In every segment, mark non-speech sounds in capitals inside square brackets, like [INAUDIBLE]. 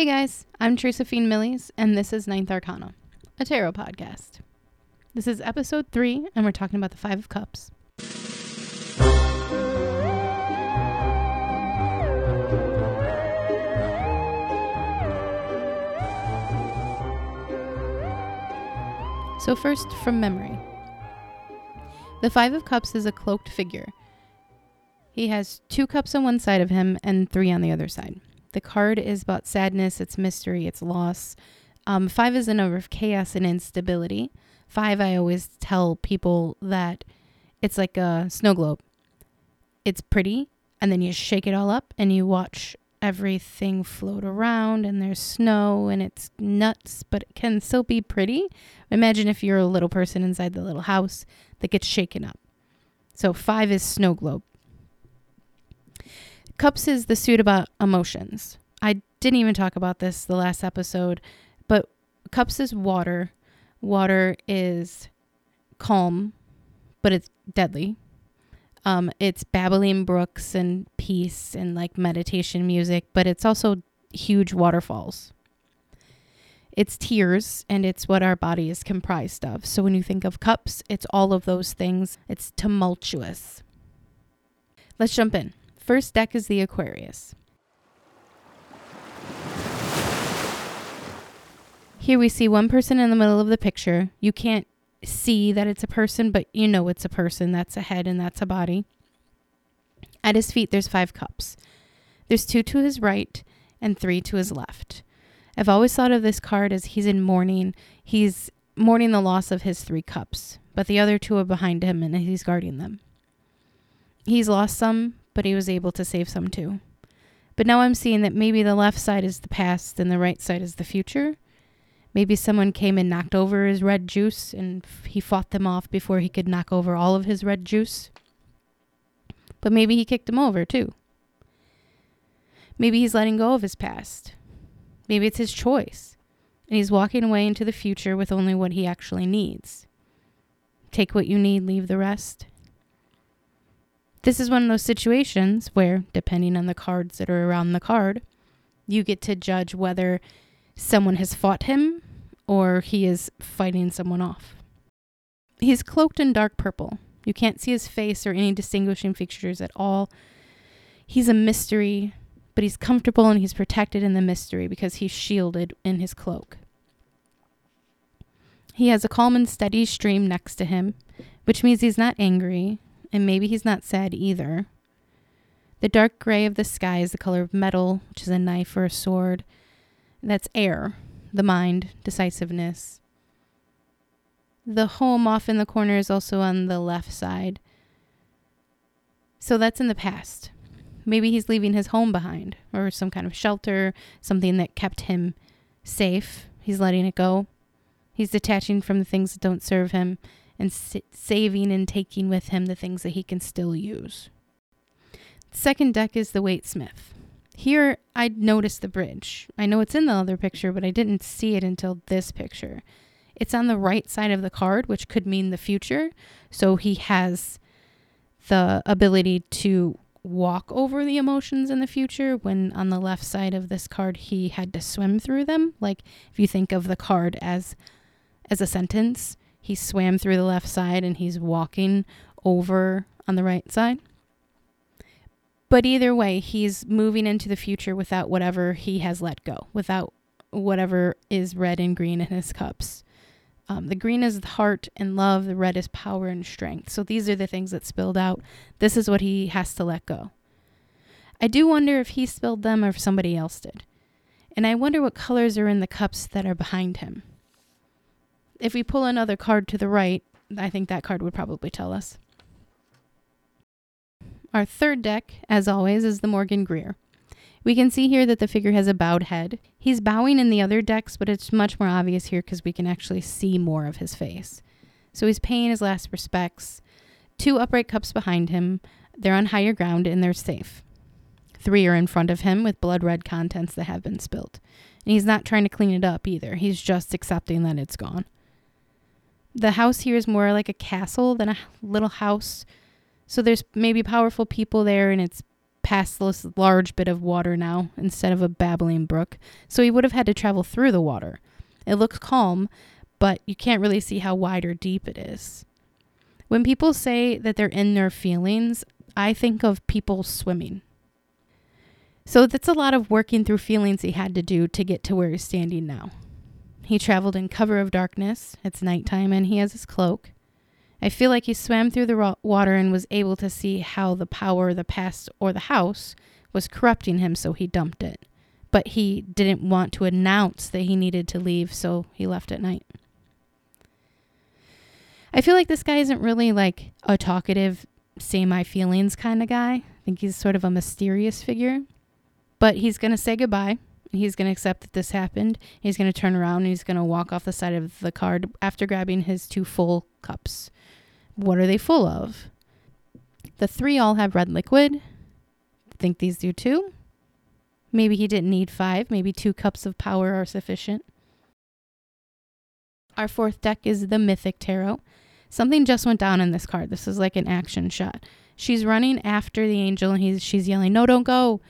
Hey guys, I'm Josephine Millies, and this is Ninth Arcana, a tarot podcast. This is episode three, and we're talking about the Five of Cups. So, first, from memory. The Five of Cups is a cloaked figure. He has two cups on one side of him and three on the other side. The card is about sadness, it's mystery, it's loss. Um, five is a number of chaos and instability. Five, I always tell people that it's like a snow globe. It's pretty, and then you shake it all up and you watch everything float around and there's snow and it's nuts, but it can still be pretty. Imagine if you're a little person inside the little house that gets shaken up. So five is snow globe. Cups is the suit about emotions. I didn't even talk about this the last episode, but cups is water. Water is calm, but it's deadly. Um, it's babbling brooks and peace and like meditation music, but it's also huge waterfalls. It's tears and it's what our body is comprised of. So when you think of cups, it's all of those things. It's tumultuous. Let's jump in. First deck is the Aquarian. Here we see one person in the middle of the picture. You can't see that it's a person, but you know it's a person. That's a head and that's a body. At his feet, there's five cups. There's two to his right and three to his left. I've always thought of this card as he's in mourning. He's mourning the loss of his three cups, but the other two are behind him and he's guarding them. He's lost some, but he was able to save some too. But now I'm seeing that maybe the left side is the past and the right side is the future. Maybe someone came and knocked over his red juice and he fought them off before he could knock over all of his red juice. But maybe he kicked them over too. Maybe he's letting go of his past. Maybe it's his choice. And he's walking away into the future with only what he actually needs. Take what you need, leave the rest. This is one of those situations where, depending on the cards that are around the card, you get to judge whether someone has fought him or he is fighting someone off. He's cloaked in dark purple. You can't see his face or any distinguishing features at all. He's a mystery, but he's comfortable and he's protected in the mystery because he's shielded in his cloak. He has a calm and steady stream next to him, which means he's not angry, and maybe he's not sad either. The dark gray of the sky is the color of metal, which is a knife or a sword. That's air, the mind, decisiveness. The home off in the corner is also on the left side. So that's in the past. Maybe he's leaving his home behind or some kind of shelter, something that kept him safe. He's letting it go. He's detaching from the things that don't serve him and sa- saving and taking with him the things that he can still use. The second deck is the Waite Smith. Here, I noticed the bridge. I know it's in the other picture, but I didn't see it until this picture. It's on the right side of the card, which could mean the future. So he has the ability to walk over the emotions in the future when on the left side of this card he had to swim through them like if you think of the card as as a sentence he swam through the left side and he's walking over on the right side but either way, he's moving into the future without whatever he has let go, without whatever is red and green in his cups. Um, the green is the heart and love, the red is power and strength. So these are the things that spilled out. This is what he has to let go. I do wonder if he spilled them or if somebody else did. And I wonder what colors are in the cups that are behind him. If we pull another card to the right, I think that card would probably tell us. Our third deck, as always, is the Morgan Greer. We can see here that the figure has a bowed head. He's bowing in the other decks, but it's much more obvious here because we can actually see more of his face. So he's paying his last respects. Two upright cups behind him. They're on higher ground and they're safe. Three are in front of him with blood red contents that have been spilled. And he's not trying to clean it up either. He's just accepting that it's gone. The house here is more like a castle than a little house so there's maybe powerful people there and it's past this large bit of water now instead of a babbling brook, so he would have had to travel through the water. It looks calm, but you can't really see how wide or deep it is. When people say that they're in their feelings, I think of people swimming. So that's a lot of working through feelings he had to do to get to where he's standing now. He traveled in cover of darkness. It's nighttime and he has his cloak. I feel like he swam through the water and was able to see how the power, the past, or the house was corrupting him, so he dumped it. But he didn't want to announce that he needed to leave, so he left at night. I feel like this guy isn't really like a talkative, say my feelings kind of guy. I think he's sort of a mysterious figure. But he's going to say goodbye. He's going to accept that this happened. He's going to turn around and he's going to walk off the side of the card after grabbing his two full cups. What are they full of? The three all have red liquid. Think these do too? Maybe he didn't need five. Maybe two cups of power are sufficient. Our fourth deck is the Mythic Tarot. Something just went down in this card. This is like an action shot. She's running after the angel and he's she's yelling, "No, don't go."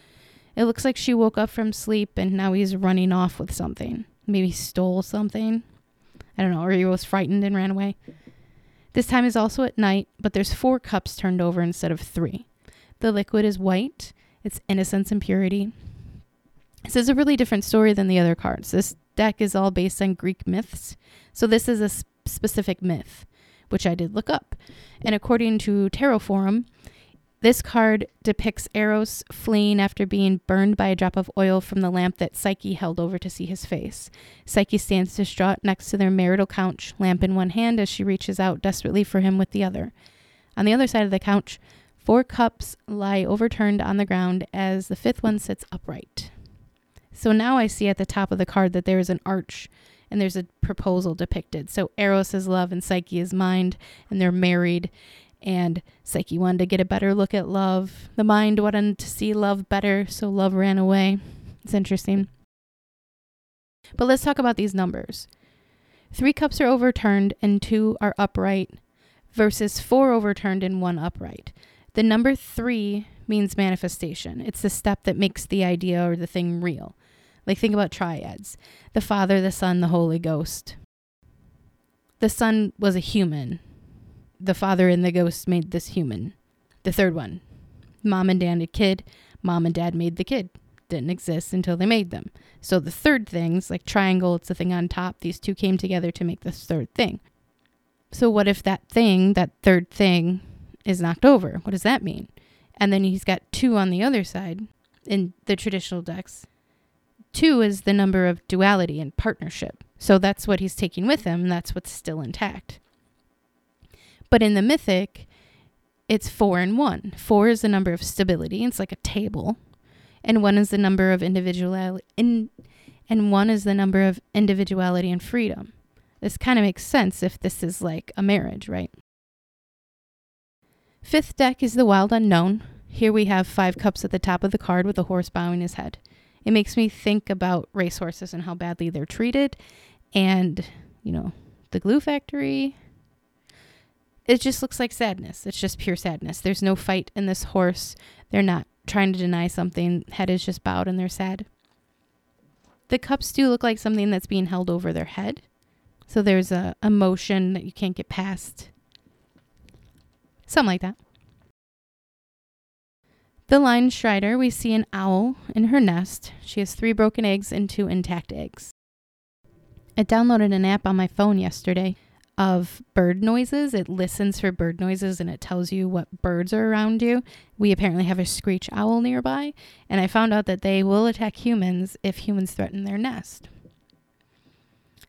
It looks like she woke up from sleep and now he's running off with something. Maybe stole something. I don't know, or he was frightened and ran away. This time is also at night, but there's four cups turned over instead of three. The liquid is white, it's innocence and purity. This is a really different story than the other cards. This deck is all based on Greek myths, so this is a sp- specific myth, which I did look up. And according to Tarot Forum, this card depicts Eros fleeing after being burned by a drop of oil from the lamp that Psyche held over to see his face. Psyche stands distraught next to their marital couch, lamp in one hand, as she reaches out desperately for him with the other. On the other side of the couch, four cups lie overturned on the ground as the fifth one sits upright. So now I see at the top of the card that there is an arch and there's a proposal depicted. So Eros is love and Psyche is mind, and they're married and Psyche wanted to get a better look at love. The mind wanted to see love better, so love ran away. It's interesting. But let's talk about these numbers. Three cups are overturned and two are upright, versus four overturned and one upright. The number three means manifestation. It's the step that makes the idea or the thing real. Like, think about triads the Father, the Son, the Holy Ghost. The Son was a human, the father and the ghost made this human. The third one, mom and dad a kid, mom and dad made the kid. Didn't exist until they made them. So the third things, like triangle, it's the thing on top, these two came together to make this third thing. So what if that thing, that third thing, is knocked over? What does that mean? And then he's got two on the other side in the traditional decks. Two is the number of duality and partnership. So that's what he's taking with him. That's what's still intact. But in the mythic, it's four and one. Four is the number of stability. It's like a table. And one is the number of individuality in, and one is the number of individuality and freedom. This kind of makes sense if this is like a marriage, right? Fifth deck is the wild unknown. Here we have five cups at the top of the card with a horse bowing his head. It makes me think about racehorses and how badly they're treated and, you know, the glue factory, it just looks like sadness. It's just pure sadness. There's no fight in this horse. They're not trying to deny something. Head is just bowed and they're sad. The cups do look like something that's being held over their head. So there's a emotion that you can't get past. Something like that. The Linestrider, we see an owl in her nest. She has three broken eggs and two intact eggs. I downloaded an app on my phone yesterday of bird noises. It listens for bird noises and it tells you what birds are around you. We apparently have a screech owl nearby, and I found out that they will attack humans if humans threaten their nest.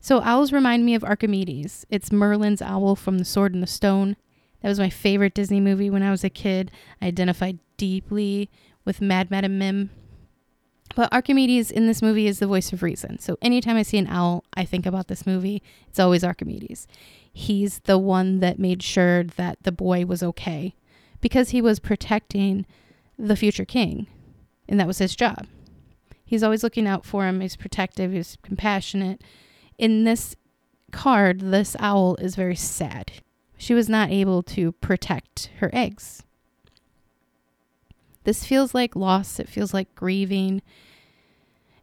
So, owls remind me of Archimedes. It's Merlin's owl from The Sword and the Stone. That was my favorite Disney movie when I was a kid. I identified deeply with Mad Madam Mim. But Archimedes in this movie is the voice of reason. So anytime I see an owl, I think about this movie. It's always Archimedes he's the one that made sure that the boy was okay because he was protecting the future king and that was his job. He's always looking out for him, he's protective, he's compassionate. In this card, this owl is very sad. She was not able to protect her eggs. This feels like loss, it feels like grieving.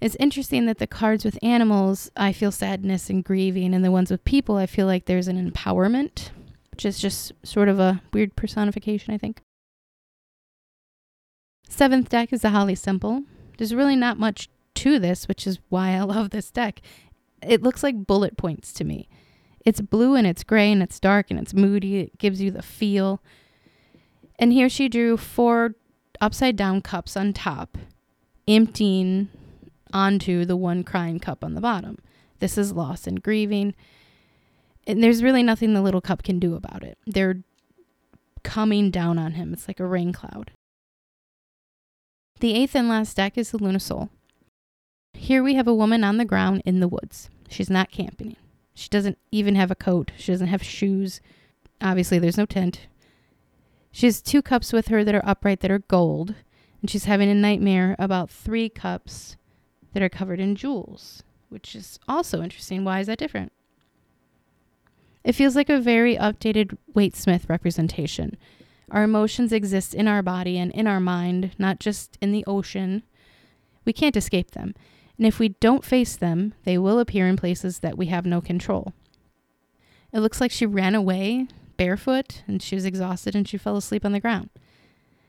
It's interesting that the cards with animals, I feel sadness and grieving, and the ones with people, I feel like there's an empowerment, which is just sort of a weird personification, I think. Seventh deck is the Holly Simple. There's really not much to this, which is why I [LAUGHS] love this deck. It looks like bullet points to me. It's blue and it's gray and it's dark and it's moody. It gives you the feel. And here she drew four upside down cups on top, emptying onto the one crying cup on the bottom. This is loss and grieving. And there's really nothing the little cup can do about it. They're coming down on him. It's like a rain cloud. The eighth and last deck is the Lunasol. Here we have a woman on the ground in the woods. She's not camping. She doesn't even have a coat. She doesn't have shoes. Obviously, there's no tent. She has two cups with her that are upright that are gold, and she's having a nightmare about three cups that are covered in jewels, which is also interesting. Why is that different? It feels like a very updated Waite Smith representation. Our emotions exist in our body and in our mind, not just in the ocean. We can't escape them. And if we don't face them, they will appear in places that we have no control. It looks like she ran away barefoot and she was exhausted and she fell asleep on the ground.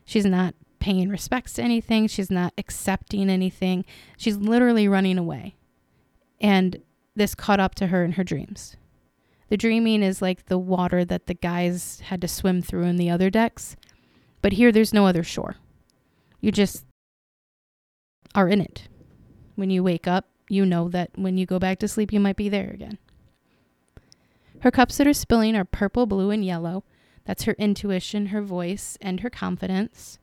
She's not paying respects to anything, she's not accepting anything. She's literally running away. And this caught up to her in her dreams. The dreaming is like the water that the guys had to swim through in the other decks. But here, there's no other shore. You just are in it. When you wake up, you know that when you go back to sleep, you might be there again. Her cups that are spilling are purple, blue, and yellow. That's her intuition, her voice, and her confidence.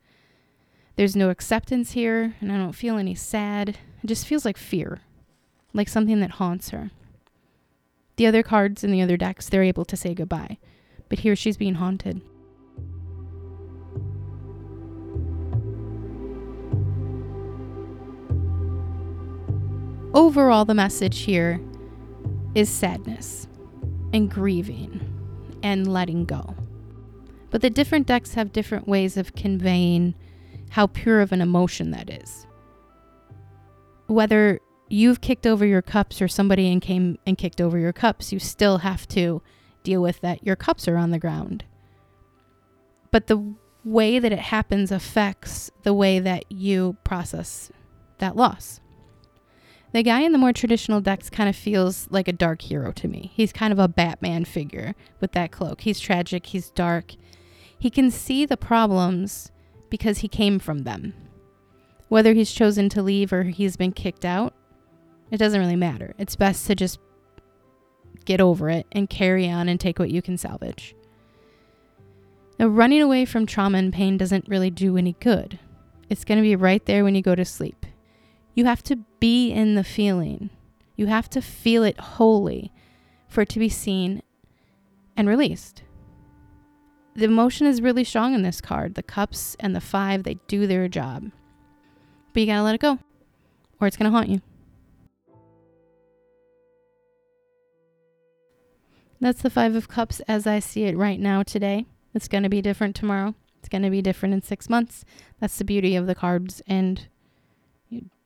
There's no acceptance here, and I don't feel any sad. It just feels like fear, like something that haunts her. The other cards in the other decks, they're able to say goodbye, but here she's being haunted. Overall, the message here is sadness and grieving and letting go. But the different decks have different ways of conveying how pure of an emotion that is. Whether you've kicked over your cups or somebody and came and kicked over your cups, you still have to deal with that your cups are on the ground. But the way that it happens affects the way that you process that loss. The guy in the more traditional decks kind of feels like a dark hero to me. He's kind of a Batman figure with that cloak. He's tragic, he's dark. He can see the problems because he came from them. Whether he's chosen to leave or he's been kicked out, it doesn't really matter. It's best to just get over it and carry on and take what you can salvage. Now, running away from trauma and pain doesn't really do any good. It's going to be right there when you go to sleep. You have to be in the feeling, you have to feel it wholly for it to be seen and released. The emotion is really strong in this card. The cups and the five, they do their job. But you gotta let it go, or it's gonna haunt you. That's the Five of Cups as I see it right now today. It's going to be different tomorrow. It's going to be different in six months. That's the beauty of the cards and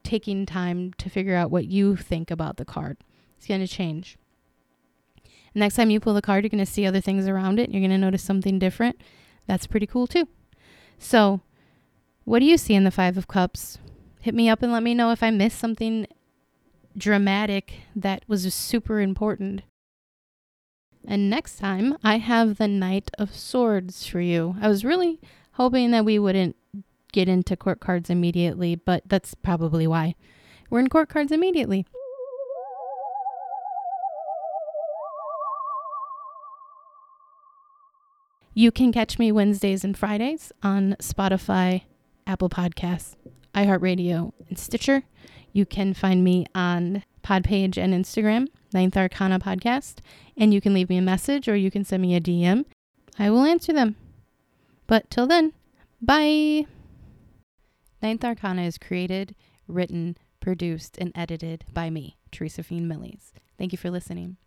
taking time to figure out what you think about the card. It's going to change. Next time you pull the card, you're going to see other things around it. You're going to notice something different. That's pretty cool too. So, what do you see in the Five of Cups? Hit me up and let me know if I missed something dramatic that was super important. And next time, I have the Knight of Swords for you. I was really hoping that we wouldn't get into court cards immediately, but that's probably why. We're in court cards immediately. You can catch me Wednesdays and Fridays on Spotify, Apple Podcasts, iHeartRadio, and Stitcher. You can find me on Podpage and Instagram, Ninth Arcana Podcast, and you can leave me a message or you can send me a DM. I will answer them. But till then, bye. Ninth Arcana is created, written, produced, and edited by me, Teresa Fiend Millies. Thank you for listening.